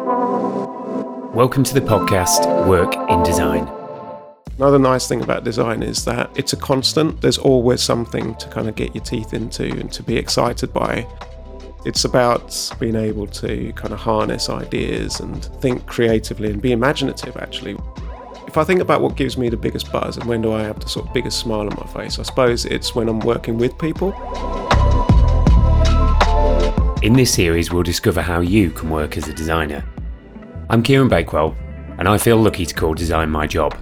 Welcome to the podcast Work in Design. Another nice thing about design is that it's a constant. There's always something to kind of get your teeth into and to be excited by. It's about being able to kind of harness ideas and think creatively and be imaginative, actually. If I think about what gives me the biggest buzz and when do I have the sort of biggest smile on my face, I suppose it's when I'm working with people. In this series, we'll discover how you can work as a designer. I'm Kieron Bakewell, and I feel lucky to call design my job.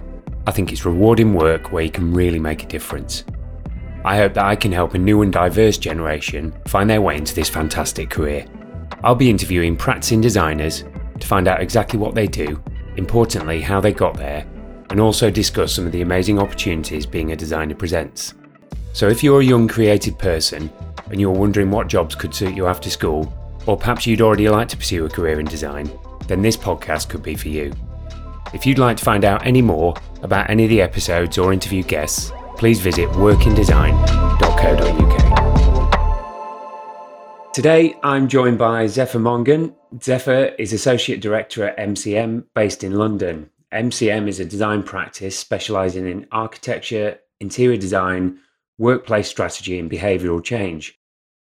I think it's rewarding work where you can really make a difference. I hope that I can help a new and diverse generation find their way into this fantastic career. I'll be interviewing practicing designers to find out exactly what they do, importantly, how they got there, and also discuss some of the amazing opportunities being a designer presents. So, if you're a young creative person and you're wondering what jobs could suit you after school, or perhaps you'd already like to pursue a career in design, then this podcast could be for you. If you'd like to find out any more about any of the episodes or interview guests, please visit workindesign.co.uk. Today, I'm joined by Zefa Mongan. Zefa is Associate Director at MCM based in London. MCM is a design practice specialising in architecture, interior design, workplace strategy, and behavioural change.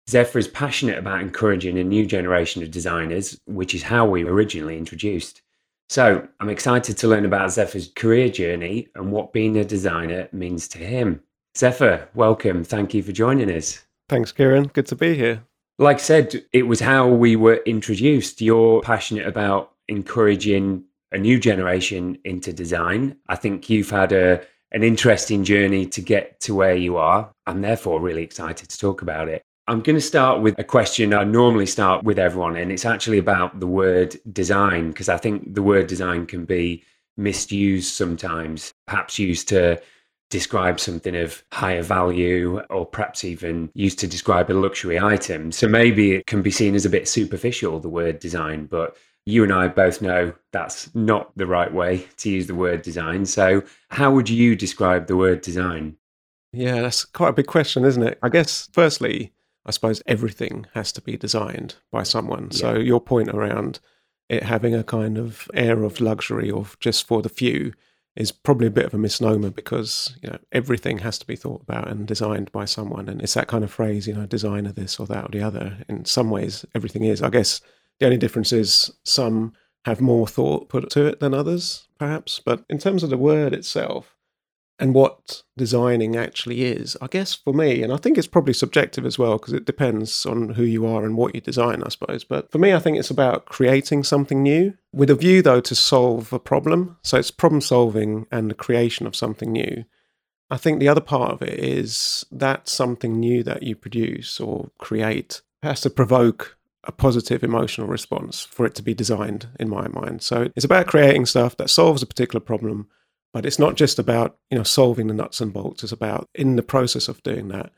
Zefa is passionate about encouraging a new generation of designers, which is how we were originally introduced. So I'm excited to learn about Zefa's career journey and what being a designer means to him. Zefa, welcome. Thank you for joining us. Thanks, Kieron. Good to be here. Like I said, it was how we were introduced. You're passionate about encouraging a new generation into design. I think you've had a an interesting journey to get to where you are. I'm therefore really excited to talk about it. I'm going to start with a question I normally start with everyone, and it's actually about the word design, because I think the word design can be misused sometimes, perhaps used to describe something of higher value or perhaps even used to describe a luxury item. So maybe it can be seen as a bit superficial, the word design, but you and I both know that's not the right way to use the word design. So, how would you describe the word design? Yeah, that's quite a big question, isn't it? I guess, firstly, I suppose everything has to be designed by someone. Yeah. So your point around it having a kind of air of luxury or just for the few is probably a bit of a misnomer because you know everything has to be thought about and designed by someone and it's that kind of phrase you know designer this or that or the other in some ways everything is i guess the only difference is some have more thought put to it than others perhaps but in terms of the word itself and what designing actually is. I guess for me, and I think it's probably subjective as well because it depends on who you are and what you design, I suppose. But for me, I think it's about creating something new with a view, though, to solve a problem. So it's problem solving and the creation of something new. I think the other part of it is that something new that you produce or create has to provoke a positive emotional response for it to be designed in my mind. So it's about creating stuff that solves a particular problem but it's not just about you know solving the nuts and bolts. It's about in the process of doing that,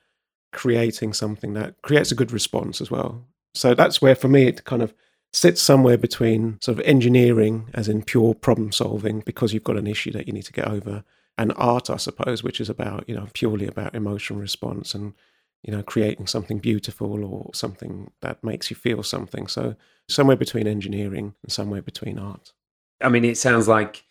creating something that creates a good response as well. So that's where for me it kind of sits somewhere between sort of engineering, as in pure problem solving, because you've got an issue that you need to get over, and art, I suppose, which is about you know purely about emotional response and you know creating something beautiful or something that makes you feel something. So somewhere between engineering and somewhere between art. I mean, it sounds like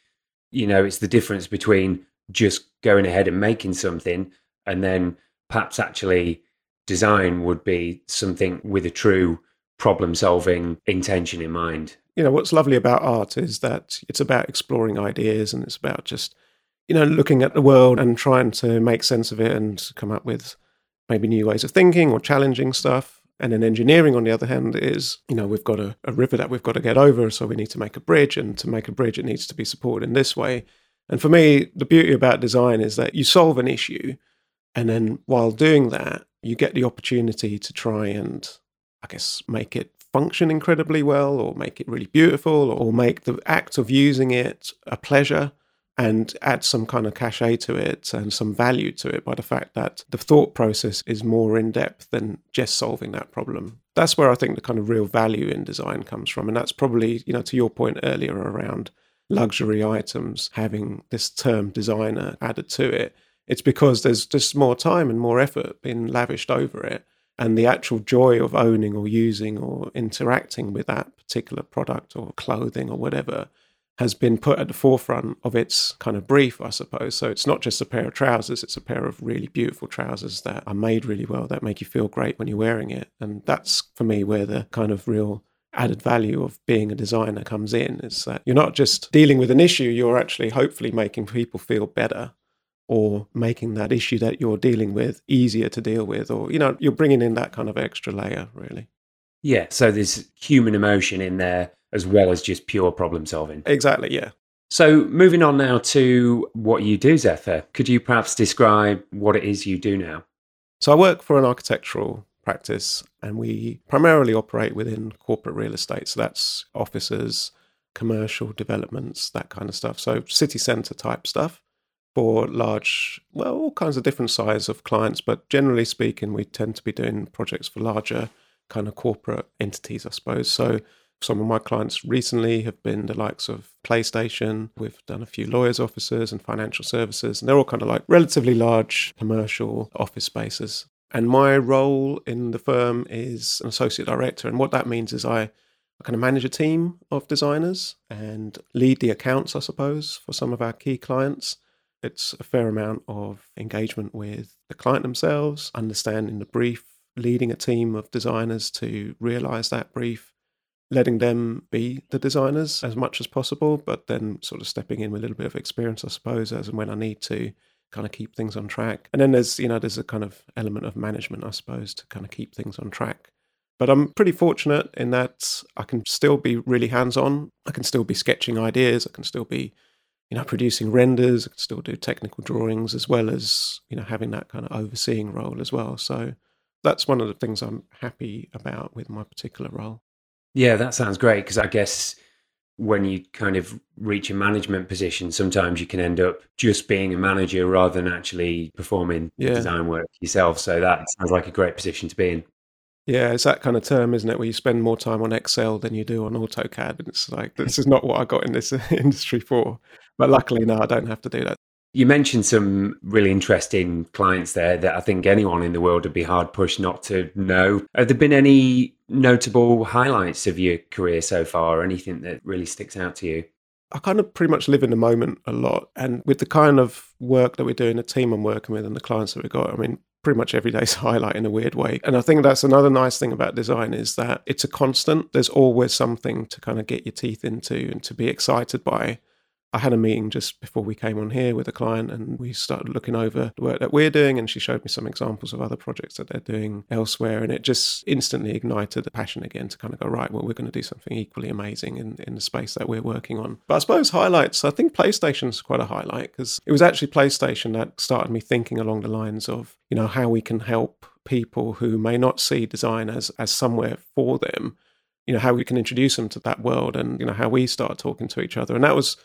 you know it's the difference between just going ahead and making something and then perhaps actually design would be something with a true problem solving intention in mind. You know what's lovely about art is that it's about exploring ideas and it's about just you know looking at the world and trying to make sense of it and come up with maybe new ways of thinking or challenging stuff and then engineering, on the other hand, is you know we've got a, a, river that we've got to get over, so we need to make a bridge, and to make a bridge, it needs to be supported in this way. And for me, the beauty about design is that you solve an issue, and then while doing that, you get the opportunity to try and, I guess, make it function incredibly well, or make it really beautiful, or make the act of using it a pleasure and add some kind of cachet to it and some value to it by the fact that the thought process is more in depth than just solving that problem. That's where I think the kind of real value in design comes from. And that's probably, you know, to your point earlier around luxury items having this term designer added to it. It's because there's just more time and more effort being lavished over it. And the actual joy of owning or using or interacting with that particular product or clothing or whatever has been put at the forefront of its kind of brief, I suppose. So it's not just a pair of trousers, it's a pair of really beautiful trousers that are made really well, that make you feel great when you're wearing it. And that's for me where the kind of real added value of being a designer comes in is that you're not just dealing with an issue, you're actually hopefully making people feel better or making that issue that you're dealing with easier to deal with or you know you're bringing in that kind of extra layer really yeah so there's human emotion in there as well as just pure problem solving. Exactly yeah. So moving on now to what you do zefa could you perhaps describe what it is you do now? So i work for an architectural practice and we primarily operate within corporate real estate. So that's offices commercial developments that kind of stuff. So city centre type stuff for large, well, all kinds of different size of clients, but generally speaking, we tend to be doing projects for larger kind of corporate entities, I suppose. So some of my clients recently have been the likes of PlayStation. We've done a few lawyers' offices and financial services, and they're all kind of like relatively large commercial office spaces. And my role in the firm is an associate director. And what that means is I, kind of manage a team of designers and lead the accounts, I suppose, for some of our key clients. It's a fair amount of engagement with the client themselves, understanding the brief, leading a team of designers to realize that brief, letting them be the designers as much as possible, but then sort of stepping in with a little bit of experience, I suppose, as and when I need to kind of keep things on track. And then there's, you know, there's a kind of element of management, I suppose, to kind of keep things on track. But I'm pretty fortunate in that I can still be really hands on. I can still be sketching ideas. I can still be you know, producing renders, I can still do technical drawings as well as, you know, having that kind of overseeing role as well. So that's one of the things I'm happy about with my particular role. Yeah, that sounds great because I guess when you kind of reach a management position, sometimes you can end up just being a manager rather than actually performing yeah. design work yourself. So that sounds like a great position to be in. Yeah, it's that kind of term, isn't it? Where you spend more time on Excel than you do on AutoCAD. And it's like, this is not what I got in this industry for. But luckily, now I don't have to do that. You mentioned some really interesting clients there that I think anyone in the world would be hard pushed not to know. Have there been any notable highlights of your career so far, anything that really sticks out to you? I kind of pretty much live in the moment a lot. And with the kind of work that we're doing, the team I'm working with, and the clients that we've got, I mean, pretty much every day's highlight in a weird way. And I think that's another nice thing about design is that it's a constant. There's always something to kind of get your teeth into and to be excited by. I had a meeting just before we came on here with a client and we started looking over the work that we're doing and she showed me some examples of other projects that they're doing elsewhere and it just instantly ignited the passion again to kind of go right well we're going to do something equally amazing in, in the space that we're working on. But i suppose highlights i think playstation's quite a highlight because it was actually playstation that started me thinking along the lines of you know how we can help people who may not see design as as somewhere for them you know how we can introduce them to that world and you know how we start talking to each other. And that was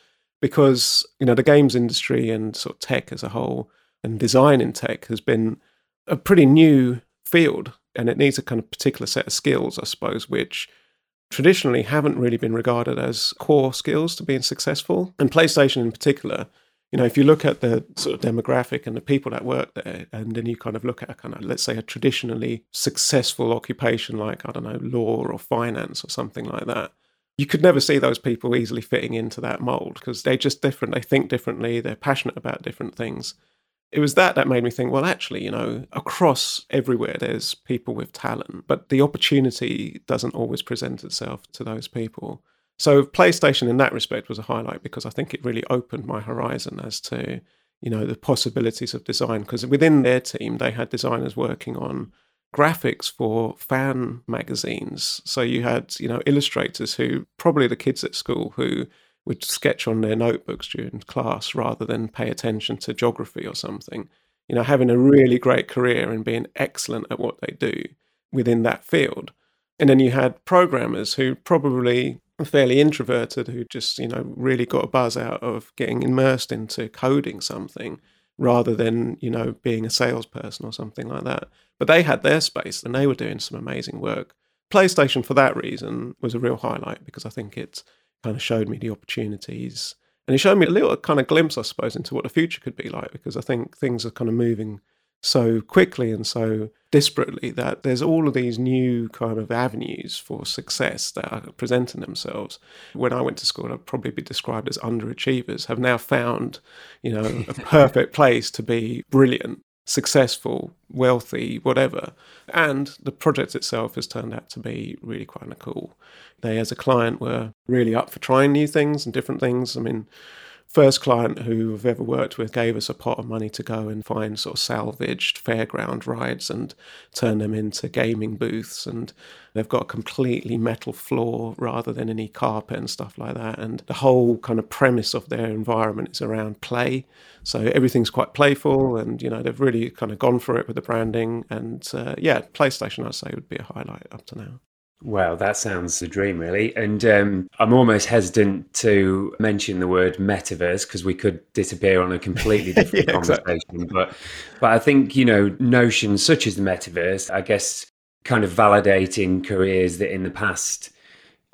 because you know the games industry and sort of tech as a whole and design in tech has been a pretty new field and it needs a kind of particular set of skills i suppose which traditionally haven't really been regarded as core skills to being successful. And playstation in particular you know if you look at the sort of demographic and the people that work there and then you kind of look at a kind of let's say a traditionally successful occupation like i don't know law or finance or something like that you could never see those people easily fitting into that mold because they're just different. They think differently. They're passionate about different things. It was that that made me think, well, actually, you know, across everywhere, there's people with talent, but the opportunity doesn't always present itself to those people. So, PlayStation in that respect was a highlight because I think it really opened my horizon as to, you know, the possibilities of design. Because within their team, they had designers working on graphics for fan magazines. So you had, you know, illustrators who probably the kids at school who would sketch on their notebooks during class rather than pay attention to geography or something. You know, having a really great career and being excellent at what they do within that field. And then you had programmers who probably fairly introverted who just, you know, really got a buzz out of getting immersed into coding something rather than, you know, being a salesperson or something like that. But they had their space and they were doing some amazing work. PlayStation, for that reason, was a real highlight because I think it kind of showed me the opportunities and it showed me a little kind of glimpse, I suppose, into what the future could be like because I think things are kind of moving so quickly and so disparately that there's all of these new kind of avenues for success that are presenting themselves. When I went to school, I'd probably be described as underachievers, have now found, you know, a perfect place to be brilliant, successful, wealthy, whatever. And the project itself has turned out to be really quite cool. They, as a client, were really up for trying new things and different things. I mean, first client who I've ever worked with gave us a pot of money to go and find sort of salvaged fairground rides and turn them into gaming booths. And they've got a completely metal floor rather than any carpet and stuff like that. And the whole kind of premise of their environment is around play. So everything's quite playful, and you know they've really kind of gone for it with the branding. And uh, yeah, PlayStation I'd say would be a highlight up to now. Well, that sounds a dream, really. And um, I'm almost hesitant to mention the word metaverse because we could disappear on a completely different yeah, conversation. Exactly. But, but I think you know notions such as the metaverse, I guess, kind of validating careers that in the past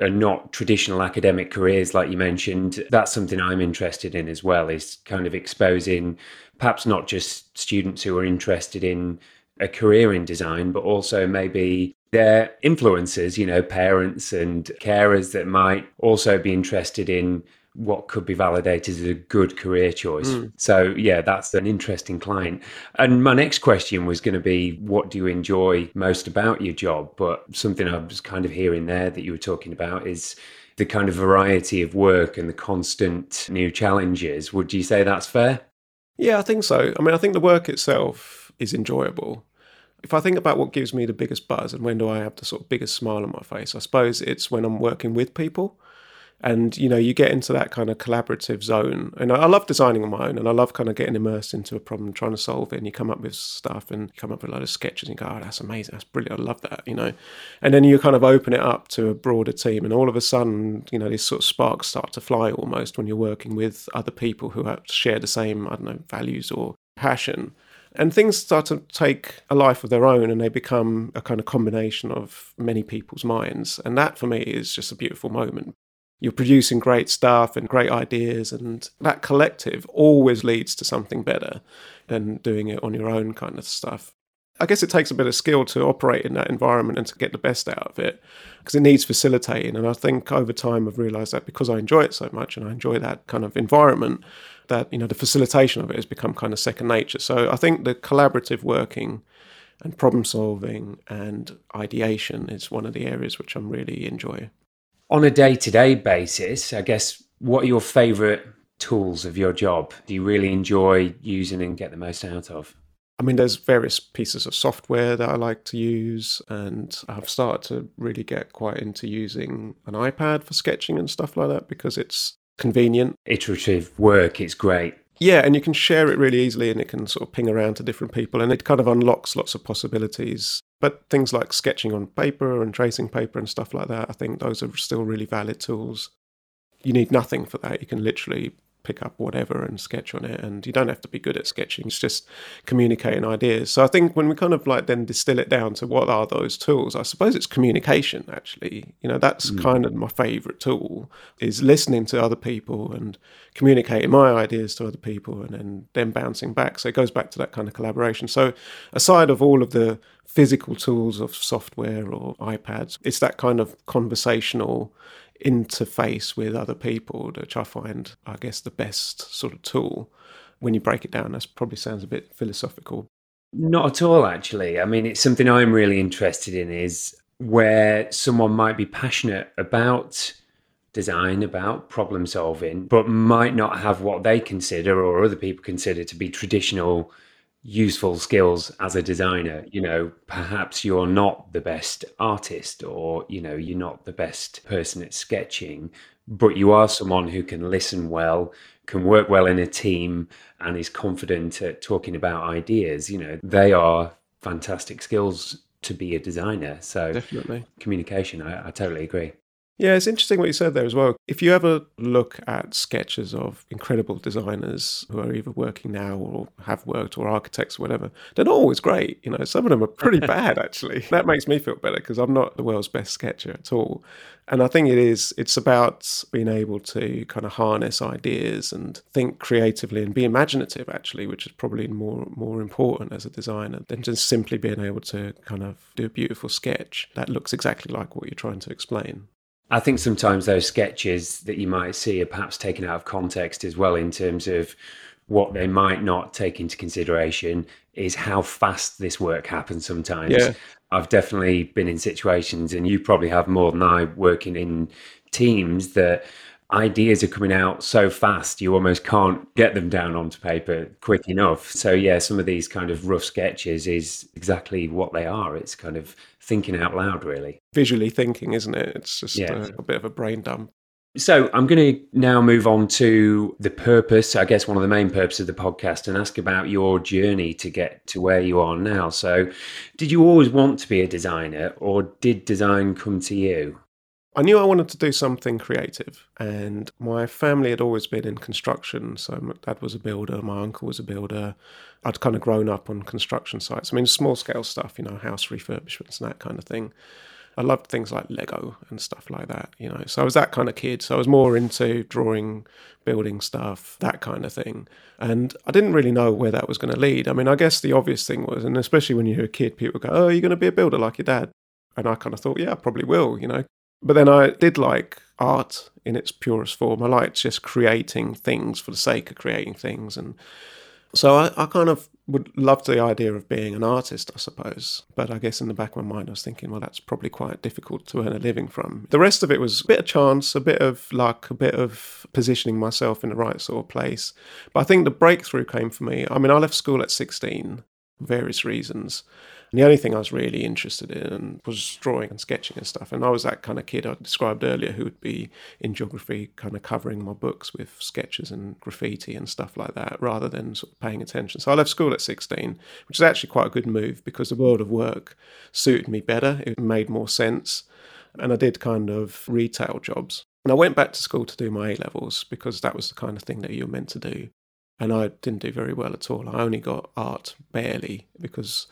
are not traditional academic careers, like you mentioned. That's something I'm interested in as well. Is kind of exposing, perhaps not just students who are interested in a career in design, but also maybe their influences, you know, parents and carers that might also be interested in what could be validated as a good career choice. Mm. So, yeah, that's an interesting client. And my next question was going to be what do you enjoy most about your job? But something I was kind of hearing there that you were talking about is the kind of variety of work and the constant new challenges. Would you say that's fair? Yeah, I think so. I mean, I think the work itself is enjoyable if I think about what gives me the biggest buzz and when do I have the sort of biggest smile on my face, I suppose it's when I'm working with people. And you know, you get into that kind of collaborative zone. And I, love designing on my own, and I love kind of getting immersed into a problem, trying to solve it. And you come up with stuff, and you come up with a lot of sketches, and go, "Oh, that's amazing! That's brilliant! I love that!" You know. And then you kind of open it up to a broader team, and all of a sudden, you know, these sort of sparks start to fly almost when you're working with other people who share the same, I don't know, values or passion and things start to take a life of their own and they become a kind of combination of many people's minds. And that for me is just a beautiful moment. You're producing great stuff and great ideas, and that collective always leads to something better than doing it on your own kind of stuff. I guess it takes a bit of skill to operate in that environment and to get the best out of it because it needs facilitating. And I think over time I've realized that because I enjoy it so much and I enjoy that kind of environment, that you know the facilitation of it has become kind of second nature. So I think the collaborative working and problem solving and ideation is one of the areas which I'm really enjoy. On a day to day basis, I guess what are your favorite tools of your job? Do you really enjoy using and get the most out of? I mean, there's various pieces of software that I like to use, and I've started to really get quite into using an iPad for sketching and stuff like that because it's convenient. Iterative work, it's great. Yeah, and you can share it really easily and it can sort of ping around to different people and it kind of unlocks lots of possibilities. But things like sketching on paper and tracing paper and stuff like that, I think those are still really valid tools. You need nothing for that. You can literally pick up whatever and sketch on it and you don't have to be good at sketching it's just communicating ideas. So i think when we kind of like then distill it down to what are those tools i suppose it's communication actually. You know that's mm. kind of my favorite tool is listening to other people and communicating my ideas to other people and then then bouncing back. So it goes back to that kind of collaboration. So aside of all of the physical tools of software or ipads it's that kind of conversational interface with other people, which I find, I guess, the best sort of tool. When you break it down, that probably sounds a bit philosophical. Not at all, actually. I mean, it's something I'm really interested in is where someone might be passionate about design, about problem solving, but might not have what they consider or other people consider to be traditional useful skills as a designer. You know perhaps you're not the best artist or you know you're not the best person at sketching but you are someone who can listen well can work well in a team and is confident at talking about ideas. You know they are fantastic skills to be a designer. So definitely. communication I, I totally agree Yeah, it's interesting what you said there as well. If you ever look at sketches of incredible designers who are either working now or have worked or architects or whatever, they're not always great. You know, some of them are pretty bad actually. That makes me feel better because I'm not the world's best sketcher at all. And I think it is, it's about being able to kind of harness ideas and think creatively and be imaginative, actually, which is probably more, more important as a designer than just simply being able to kind of do a beautiful sketch that looks exactly like what you're trying to explain. I think sometimes those sketches that you might see are perhaps taken out of context as well, in terms of what they might not take into consideration is how fast this work happens sometimes. Yeah. I've definitely been in situations, and you probably have more than I, working in teams that ideas are coming out so fast you almost can't get them down onto paper quick enough so yeah some of these kind of rough sketches is exactly what they are it's kind of thinking out loud really visually thinking isn't it it's just yeah. a, a bit of a brain dump so I'm going to now move on to the purpose, I guess one of the main purposes of the podcast, and ask about your journey to get to where you are now. So, did you always want to be a designer, or did design come to you? I knew I wanted to do something creative, and my family had always been in construction. So, my dad was a builder, my uncle was a builder. I'd kind of grown up on construction sites. I mean, small scale stuff, you know, house refurbishments and that kind of thing. I loved things like Lego and stuff like that, you know. So I was that kind of kid. So I was more into drawing, building stuff, that kind of thing. And I didn't really know where that was going to lead. I mean, I guess the obvious thing was, and especially when you're a kid, people go, Oh, you're going to be a builder like your dad. And I kind of thought, Yeah, I probably will, you know. But then I did like art in its purest form. I liked just creating things for the sake of creating things. And so I, I kind of would love the idea of being an artist, I suppose. But I guess in the back of my mind, I was thinking, well, that's probably quite difficult to earn a living from. The rest of it was a bit of chance, a bit of luck, a bit of positioning myself in the right sort of place. But I think the breakthrough came for me. I mean, I left school at 16, various reasons. And the only thing I was really interested in was drawing and sketching and stuff. And I was that kind of kid I described earlier who would be in geography, kind of covering my books with sketches and graffiti and stuff like that, rather than sort of paying attention. So I left school at 16, which is actually quite a good move because the world of work suited me better. It made more sense. And I did kind of retail jobs. And I went back to school to do my A levels because that was the kind of thing that you're meant to do. And I didn't do very well at all. I only got art barely because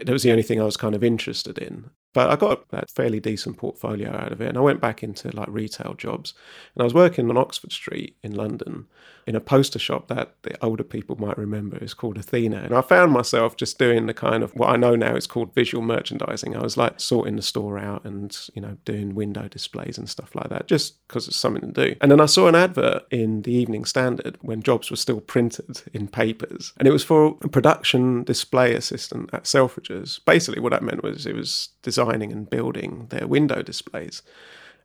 it was the only thing I was kind of interested in. But I got a fairly decent portfolio out of it. And I went back into like retail jobs. And I was working on Oxford Street in London in a poster shop that the older people might remember is called Athena. And I found myself just doing the kind of what I know now is called visual merchandising. I was like sorting the store out and, you know, doing window displays and stuff like that, just because it's something to do. And then I saw an advert in the Evening Standard when jobs were still printed in papers. And it was for a production display assistant at Selfridges. Basically, what that meant was it was designing and building their window displays.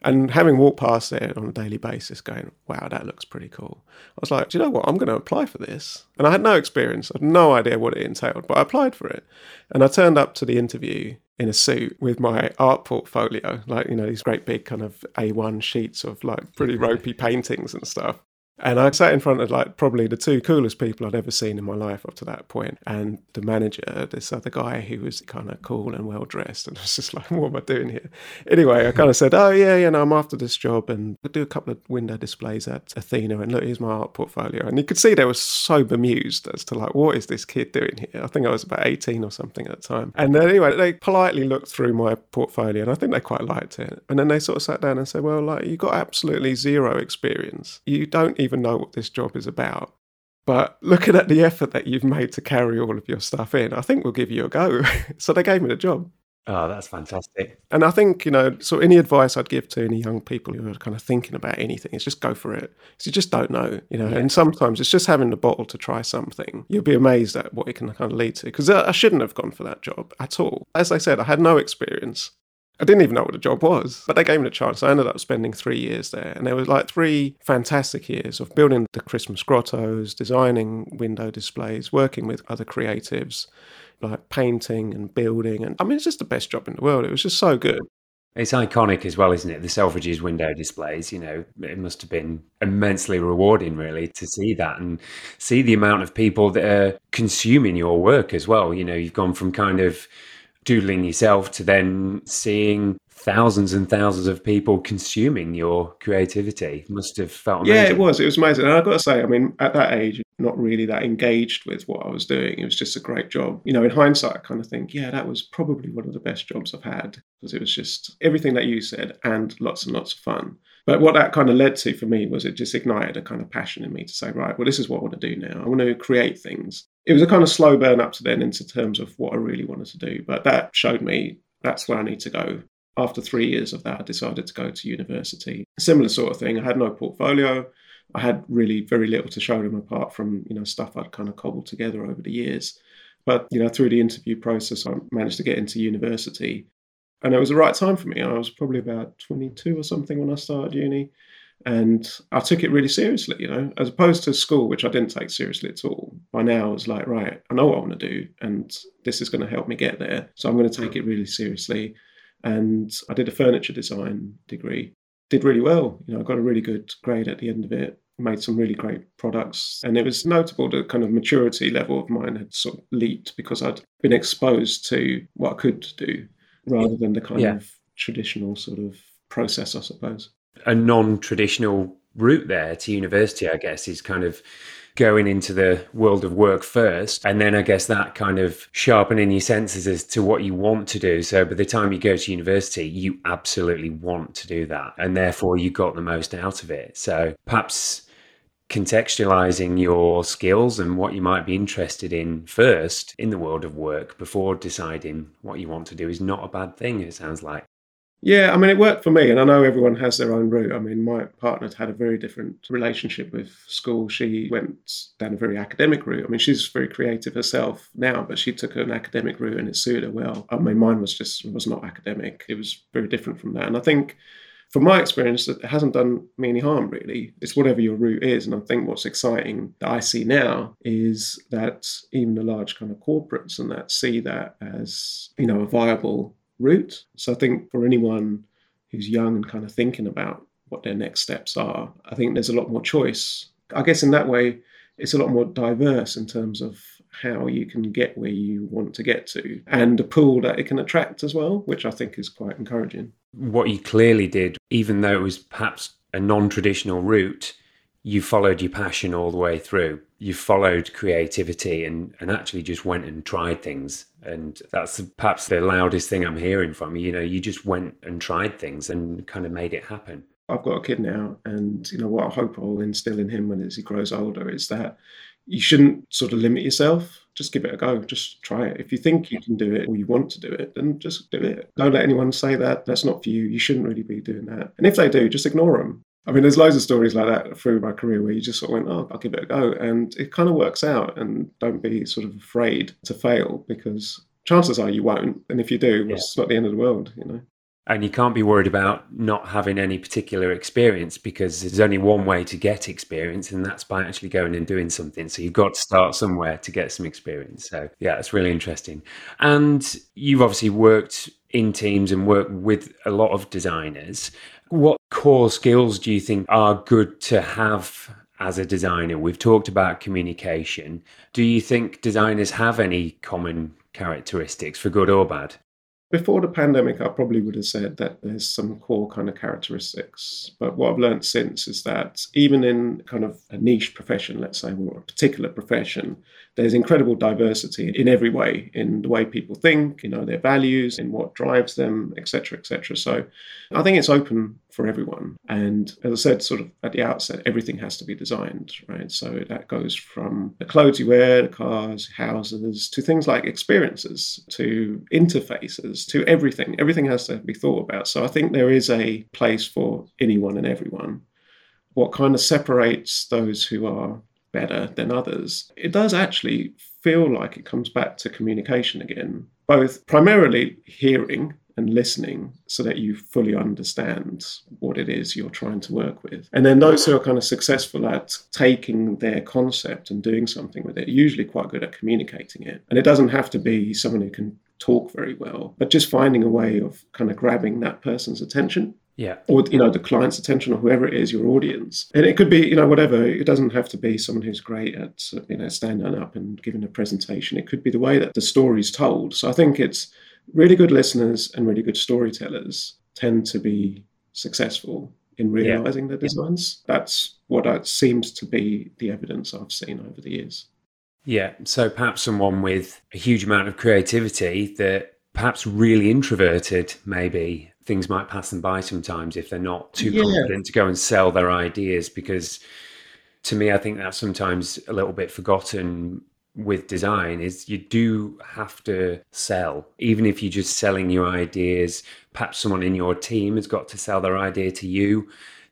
And having walked past there on a daily basis, going, wow, that looks pretty cool. I was like, do you know what? I'm going to apply for this. And I had no experience, I had no idea what it entailed, but I applied for it. And I turned up to the interview in a suit with my art portfolio, like, you know, these great big kind of A1 sheets of like pretty ropey paintings and stuff. And I sat in front of like probably the two coolest people I'd ever seen in my life up to that point. And the manager, this other guy who was kind of cool and well dressed. And I was just like, what am I doing here? Anyway, I kind of said, oh, yeah, you know, I'm after this job and I do a couple of window displays at Athena. And look, here's my art portfolio. And you could see they were so bemused as to like, what is this kid doing here? I think I was about 18 or something at the time. And then anyway, they politely looked through my portfolio and I think they quite liked it. And then they sort of sat down and said, well, like, you got absolutely zero experience. You don't even know what this job is about. But looking at the effort that you've made to carry all of your stuff in, I think we'll give you a go. so they gave me the job. Oh, that's fantastic. And I think, you know, so any advice I'd give to any young people who are kind of thinking about anything is just go for it. Because you just don't know, you know, yeah. and sometimes it's just having the bottle to try something. You'll be amazed at what it can kind of lead to. Because I shouldn't have gone for that job at all. As I said, I had no experience. I didn't even know what the job was, but they gave me a chance. I ended up spending three years there, and there was like three fantastic years of building the Christmas grottos, designing window displays, working with other creatives, like painting and building. And I mean, it's just the best job in the world. It was just so good. It's iconic as well, isn't it? The Selfridges window displays, you know, it must have been immensely rewarding, really, to see that and see the amount of people that are consuming your work as well. You know, you've gone from kind of doodling yourself to then seeing thousands and thousands of people consuming your creativity. It must have felt amazing. Yeah, it was. It was amazing. And I've got to say, I mean, at that age, not really that engaged with what I was doing. It was just a great job. You know, in hindsight, I kind of think, yeah, that was probably one of the best jobs I've had because it was just everything that you said and lots and lots of fun. But what that kind of led to for me was it just ignited a kind of passion in me to say, right, well, this is what I want to do now. I want to create things. It was a kind of slow burn up to then into terms of what I really wanted to do. But that showed me that's where I need to go. After three years of that, I decided to go to university. Similar sort of thing. I had no portfolio. I had really very little to show them apart from you know stuff I'd kind of cobbled together over the years. But you know through the interview process, I managed to get into university, and it was the right time for me. I was probably about 22 or something when I started uni, and I took it really seriously. You know, as opposed to school, which I didn't take seriously at all. By now, I was like, right, I know what I want to do, and this is going to help me get there. So I'm going to take it really seriously. And I did a furniture design degree did really well. You know, I got a really good grade at the end of it, made some really great products. And it was notable the kind of maturity level of mine had sort of leaped because I'd been exposed to what I could do rather than the kind yeah. of traditional sort of process, I suppose. A non traditional route there to university, I guess, is kind of going into the world of work first. And then I guess that kind of sharpening your senses as to what you want to do. So by the time you go to university, you absolutely want to do that. And therefore you got the most out of it. So perhaps contextualizing your skills and what you might be interested in first in the world of work before deciding what you want to do is not a bad thing, it sounds like. Yeah, I mean, it worked for me, and I know everyone has their own route. I mean, my partner had a very different relationship with school. She went down a very academic route. I mean, she's very creative herself now, but she took an academic route, and it suited her well. I mean, mine was just was not academic. It was very different from that, and I think. From my experience, it hasn't done me any harm really. It's whatever your route is. And I think what's exciting that I see now is that even the large kind of corporates and that see that as, you know, a viable route. So I think for anyone who's young and kind of thinking about what their next steps are, I think there's a lot more choice. I guess in that way, it's a lot more diverse in terms of how you can get where you want to get to and the pool that it can attract as well, which I think is quite encouraging. What you clearly did, even though it was perhaps a non traditional route, you followed your passion all the way through. You followed creativity and, and actually just went and tried things and that's perhaps the loudest thing I'm hearing from you. You know, you just went and tried things and kind of made it happen. I've got a kid now, and you know what I hope I'll instill in him when as he grows older is that you shouldn't sort of limit yourself. Just give it a go. Just try it. If you think you can do it or you want to do it, then just do it. Don't let anyone say that that's not for you. You shouldn't really be doing that. And if they do, just ignore them. I mean, there's loads of stories like that through my career where you just sort of went, oh, I'll give it a go. And it kind of works out. And don't be sort of afraid to fail because chances are you won't. And if you do, yeah. it's not the end of the world, you know. And you can't be worried about not having any particular experience because there's only one way to get experience, and that's by actually going and doing something. So you've got to start somewhere to get some experience. So, yeah, it's really interesting. And you've obviously worked in teams and worked with a lot of designers. What core skills do you think are good to have as a designer? We've talked about communication. Do you think designers have any common characteristics for good or bad? Before the pandemic, I probably would have said that there's some core kind of characteristics. But what I've learned since is that even in kind of a niche profession, let's say, or a particular profession, there's incredible diversity in every way, in the way people think, you know, their values, in what drives them, etc., etc. So I think it's open for everyone. And as I said, sort of at the outset, everything has to be designed, right? So that goes from the clothes you wear, the cars, houses, to things like experiences, to interfaces, to everything. Everything has to be thought about. So I think there is a place for anyone and everyone. What kind of separates those who are better than others, it does actually feel like it comes back to communication again, both primarily hearing and listening so that you fully understand what it is you're trying to work with. And then those who are kind of successful at taking their concept and doing something with it, usually quite good at communicating it. And it doesn't have to be someone who can talk very well, but just finding a way of kind of grabbing that person's attention yeah. or you know the client's attention or whoever it is your audience. And it could be you know whatever. It doesn't have to be someone who's great at you know standing up and giving a presentation. It could be the way that the story's told. So i think it's really good listeners and really good storytellers tend to be successful in realizing yeah. their designs. Yeah. That's what seems to be the evidence I've seen over the years. Yeah. So perhaps someone with a huge amount of creativity that perhaps really introverted, maybe things might pass them by sometimes if they're not too yeah. confident to go and sell their ideas because to me i think that's sometimes a little bit forgotten with design is you do have to sell. Even if you're just selling your ideas perhaps someone in your team has got to sell their idea to you.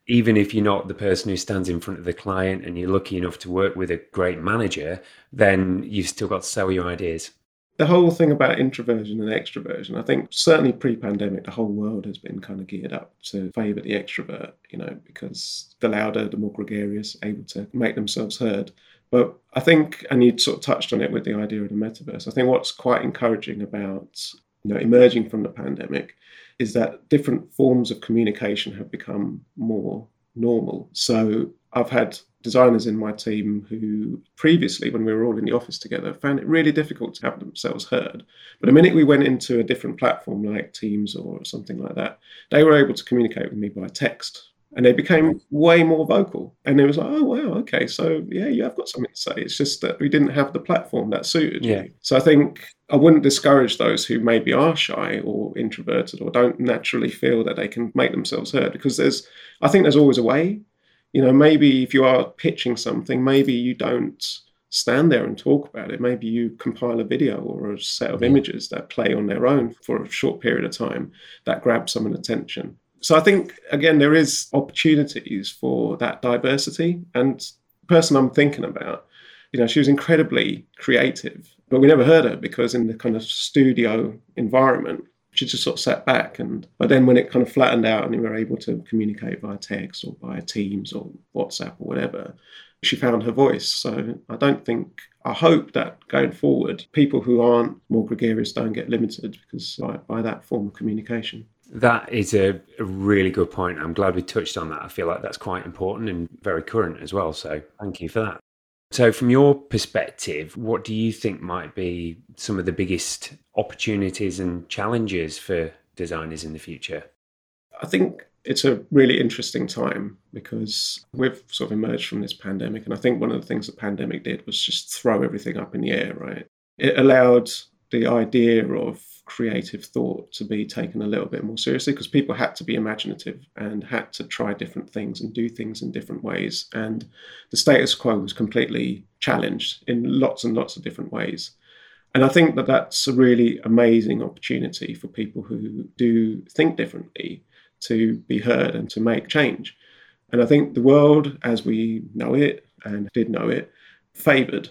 Even if you're not the person who stands in front of the client and you're lucky enough to work with a great manager then you've still got to sell your ideas. The whole thing about introversion and extroversion, I think certainly pre-pandemic, the whole world has been kind of geared up to favour the extrovert, you know, because the louder, the more gregarious, able to make themselves heard. But I think, and you sort of touched on it with the idea of the metaverse. I think what's quite encouraging about you know emerging from the pandemic is that different forms of communication have become more normal. So I've had designers in my team who previously, when we were all in the office together, found it really difficult to have themselves heard. But the minute we went into a different platform like Teams or something like that, they were able to communicate with me by text. And they became way more vocal. And it was like, oh, wow, okay. So, yeah, you have got something to say. It's just that we didn't have the platform that suited yeah. you. So I think I wouldn't discourage those who maybe are shy or introverted or don't naturally feel that they can make themselves heard because there's, I think there's always a way you know, maybe if you are pitching something, maybe you don't stand there and talk about it. Maybe you compile a video or a set of images that play on their own for a short period of time that grab someone's attention. So I think again there is opportunities for that diversity. And person I'm thinking about, you know, she was incredibly creative, but we never heard her because in the kind of studio environment, she just sort of sat back and but then when it kind of flattened out and we were able to communicate via text or via teams or whatsapp or whatever she found her voice so i don't think i hope that going forward people who aren't more gregarious don't get limited because by, by that form of communication that is a, a, really good point. I'm glad we touched on that. I feel like that's quite important and very current as well. So thank you for that. So, from your perspective, what do you think might be some of the biggest opportunities and challenges for designers in the future? I think it's a really interesting time because we've sort of emerged from this pandemic. And I think one of the things the pandemic did was just throw everything up in the air, right? It allowed the idea of creative thought to be taken a little bit more seriously because people had to be imaginative and had to try different things and do things in different ways. And the status quo was completely challenged in lots and lots of different ways. And I think that that's a really amazing opportunity for people who do think differently to be heard and to make change. And I think the world as we know it and did know it favored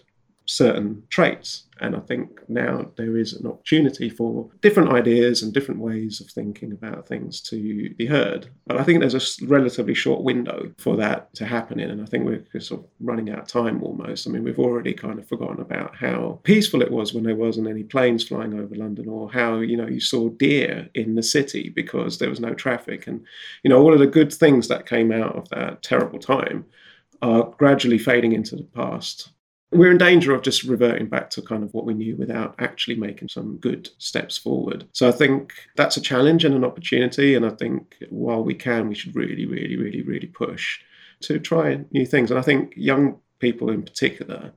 certain traits. And I think now there is an opportunity for different ideas and different ways of thinking about things to be heard. But I think there's a relatively short window for that to happen in. And I think we're sort of running out of time almost. I mean, we've already kind of forgotten about how peaceful it was when there wasn't any planes flying over London or how, you know, you saw deer in the city because there was no traffic. And, you know, all of the good things that came out of that terrible time are gradually fading into the past we're in danger of just reverting back to kind of what we knew without actually making some good steps forward. So I think that's a challenge and an opportunity. And I think while we can, we should really, really, really, really push to try new things. And I think young people in particular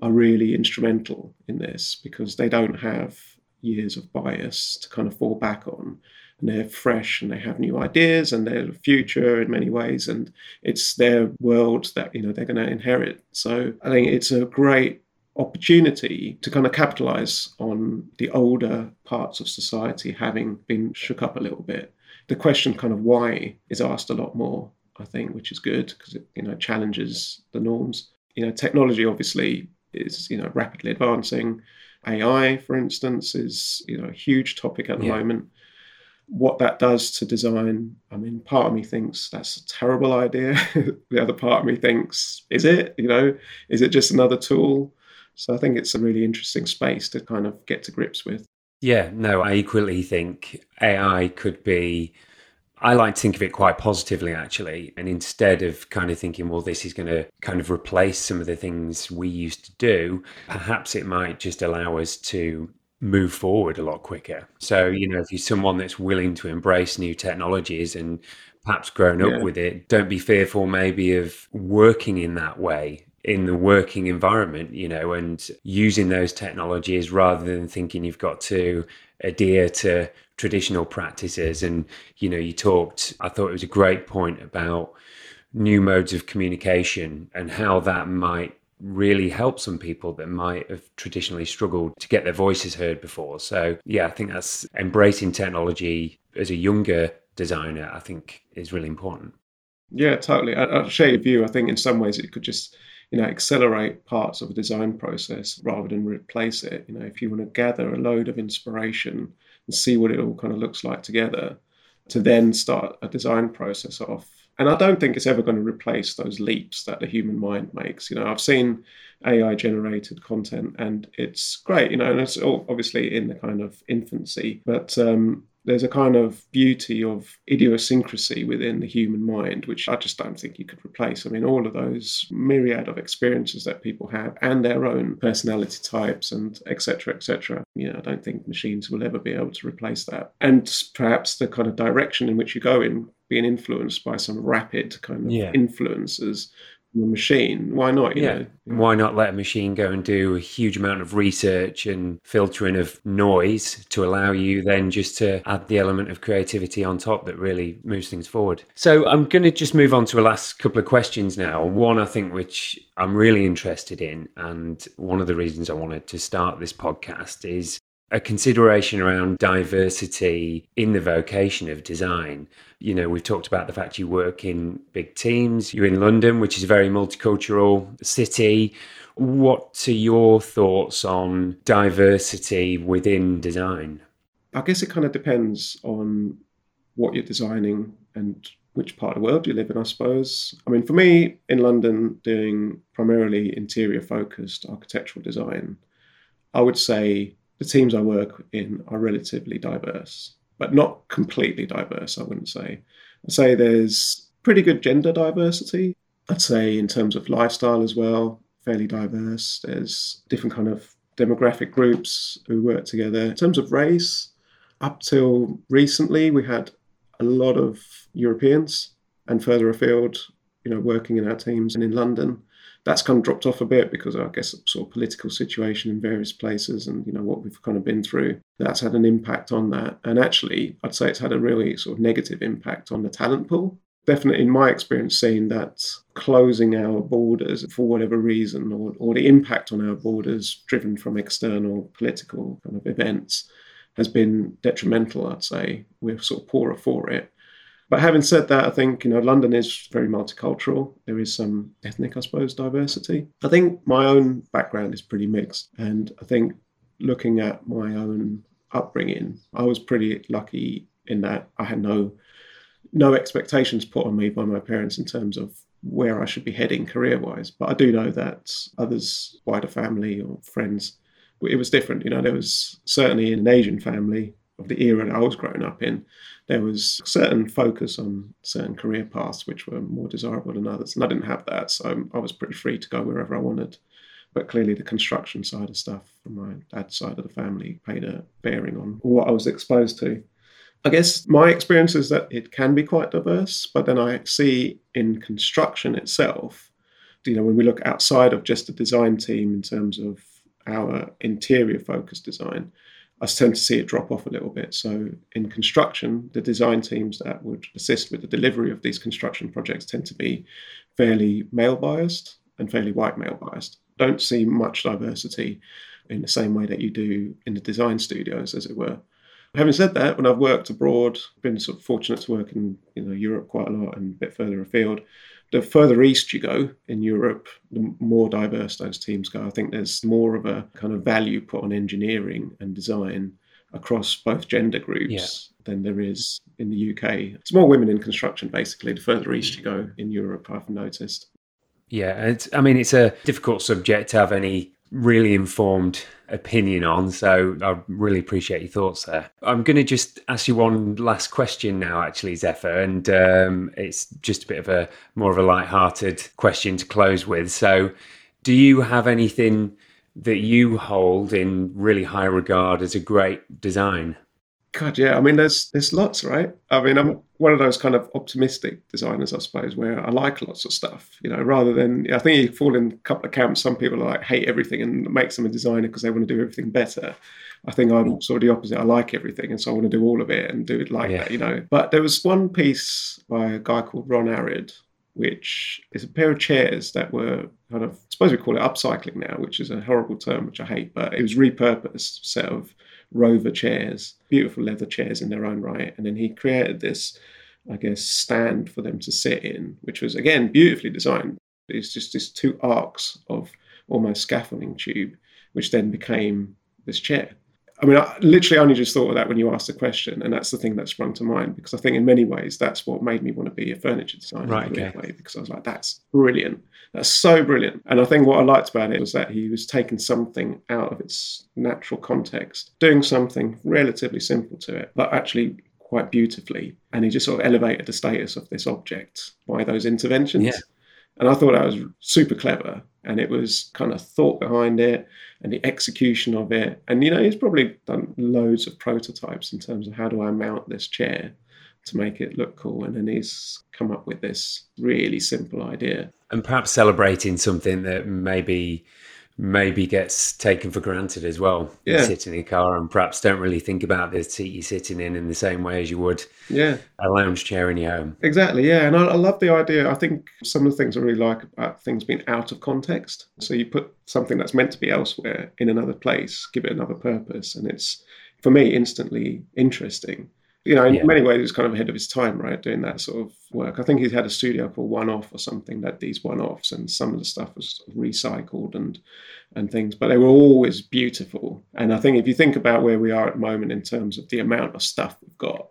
are really instrumental in this because they don't have years of bias to kind of fall back on and they're fresh and they have new ideas and they're the future in many ways and it's their world that you know they're going to inherit. So i think it's a great opportunity to kind of capitalize on the older parts of society having been shook up a little bit. The question kind of why is asked a lot more i think which is good because it you know challenges the norms. You know technology obviously is you know rapidly advancing. Ai for instance is you know a huge topic at the yeah. moment what that does to design, I mean, part of me thinks that's a terrible idea. the other part of me thinks, is it? You know, is it just another tool? So I think it's a really interesting space to kind of get to grips with. Yeah, no, I equally think AI could be. I like to think of it quite positively, actually. And instead of kind of thinking, well, this is going to kind of replace some of the things we used to do, perhaps it might just allow us to move forward a lot quicker. So, you know, if you're someone that's willing to embrace new technologies and perhaps grown up Yeah. with it, don't be fearful maybe of working in that way in the working environment, you know, and using those technologies rather than thinking you've got to adhere to traditional practices. And, you know, you talked, I thought it was a great point about new modes of communication and how that might really help some people that might have traditionally struggled to get their voices heard before. So, yeah, I think that's embracing technology as a younger designer, I think is really important. Yeah, totally. I, I share your view. I think in some ways it could just, you know, accelerate parts of the design process rather than replace it. You know, if you want to gather a load of inspiration and see what it all kind of looks like together, to then start a design process off. And I don't think it's ever going to replace those leaps that the human mind makes. You know, I've seen AI generated content and it's great, you know, and it's all obviously in the kind of infancy, but um, there's a kind of beauty of idiosyncrasy within the human mind, which I just don't think you could replace. I mean, all of those myriad of experiences that people have and their own personality types and etc. etc. You know, I don't think machines will ever be able to replace that. And perhaps the kind of direction in which you go in being influenced by some rapid kind of Yeah. influences machine. Why not? You Yeah. know? Why not let a machine go and do a huge amount of research and filtering of noise to allow mm. you then just to add the element of creativity on top that really moves things forward? So I'm going to just move on to a last couple of questions now. One, I think, which I'm really interested in, and one of the reasons I wanted to start this podcast is a consideration around diversity in the vocation of design. You know, we've talked about the fact you work in big teams. You're in London, which is a very multicultural city. What are your thoughts on diversity within design? I guess it kind of depends on what you're designing and which part of the world you live in, I suppose. I mean, for me in London, doing primarily interior focused architectural design, I would say the teams I work in are relatively diverse, but not completely diverse, I wouldn't say. I'd say there's pretty good gender diversity. I'd say in terms of lifestyle as well, fairly diverse. There's different kind of demographic groups who work together. In terms of race, up till recently, we had a lot of Europeans and further afield, you know, working in our teams and in London. That's kind of dropped off a bit because I guess sort of political situation in various places and you know what we've kind of been through. That's had an impact on that. And actually, I'd say it's had a really sort of negative impact on the talent pool. Definitely, in my experience, seeing that closing our borders for whatever reason, or, or the impact on our borders driven from external political kind of events, has been detrimental. I'd say we're sort of poorer for it. But having said that, I think you know London is very multicultural. There is some ethnic, I suppose, diversity. I think my own background is pretty mixed, and I think looking at my own upbringing, I was pretty lucky in that I had no no expectations put on me by my parents in terms of where I should be heading career wise. But I do know that others, wider family or friends, it was different. You know, there was certainly in an Asian family of the era that I was growing up in, there was certain focus on certain career paths which were more desirable than others. And I didn't have that. So I was pretty free to go wherever I wanted. But clearly, the construction side of stuff from my dad's side of the family paid a bearing on what I was exposed to. I guess my experience is that it can be quite diverse, but then I see in construction itself, you know, when we look outside of just the design team in terms of our interior focused design, I tend to see it drop off a little bit. So in construction, the design teams that would assist with the delivery of these construction projects tend to be fairly male biased and fairly white male biased. Don't see much diversity in the same way that you do in the design studios, as it were. Having said that, when I've worked abroad, been sort of fortunate to work in you know Europe quite a lot and a bit further afield. The further east you go in Europe, the more diverse those teams go. I think there's more of a kind of value put on engineering and design across both gender groups than there is in the UK. It's more women in construction, basically. The further east you go in Europe, I've noticed. Yeah, it's, I mean, it's a difficult subject to have any really informed opinion on. So I really appreciate your thoughts there. I'm going to just ask you one last question now, actually, Zefa, and um, it's just a bit of a more of a light-hearted question to close with. So, do you have anything that you hold in really high regard as a great design? God, yeah. I mean, there's there's lots, right? I mean, I'm one of those kind of optimistic designers, I suppose, where I like lots of stuff. You know, rather than I think you fall in a couple of camps. Some people like hate everything and makes them a designer because they want to do everything better. I think I'm mm. sort of the opposite. I like everything, and so I want to do all of it and do it like yeah. that, you know. But there was one piece by a guy called Ron Arad, which is a pair of chairs that were kind of, I suppose we call it upcycling now, which is a horrible term, which I hate, but it was repurposed set of rover chairs, beautiful leather chairs in their own right. And then he created this, I guess, stand for them to sit in, which was again beautifully designed. It's just these two arcs of almost scaffolding tube, which then became this chair. I mean, I literally only just thought of that when you asked the question, and that's the thing that sprung to mind because I think in many ways that's what made me want to be a furniture designer. Right. Okay. Way, because I was like, that's brilliant. That's so brilliant. And I think what I liked about it was that he was taking something out of its natural context, doing something relatively simple to it, but actually quite beautifully. And he just sort of elevated the status of this object by those interventions. Yeah. And I thought that was super clever. And it was kind of thought behind it and the execution of it. And, you know, he's probably done loads of prototypes in terms of how do I mount this chair to make it look cool. And then he's come up with this really simple idea. And perhaps celebrating something that maybe maybe gets taken for granted as well. Yeah. You sit in a car and perhaps don't really think about the seat you're sitting in in the same way as you would yeah. a lounge chair in your home. Exactly, yeah. And I, I love the idea. I think some of the things I really like about things being out of context. So you put something that's meant to be elsewhere in another place, give it another purpose, and it's, for me, instantly interesting you know, in yeah. many ways, he was kind of ahead of his time, right, doing that sort of work. I think he had a studio called One Off or something that these one offs, and some of the stuff was sort of recycled and and things, but they were always beautiful. And I think if you think about where we are at the moment in terms of the amount of stuff we've got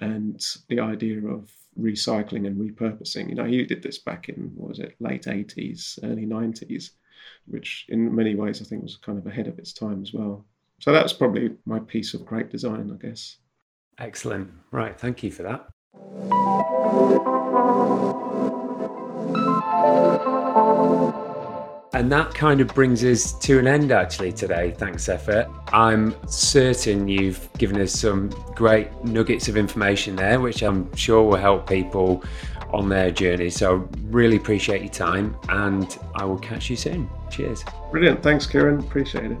and the idea of recycling and repurposing, you know, he did this back in what was it, late eighties, early nineties, which in many ways I think was kind of ahead of its time as well. So that's probably my piece of great design, I guess. Excellent. Right. Thank you for that. And that kind of brings us to an end actually today. Thanks, Zefa. I'm certain you've given us some great nuggets of information there, which I'm sure will help people on their journey. So, really appreciate your time and I will catch you soon. Cheers. Brilliant. Thanks, Kieron. Appreciate it.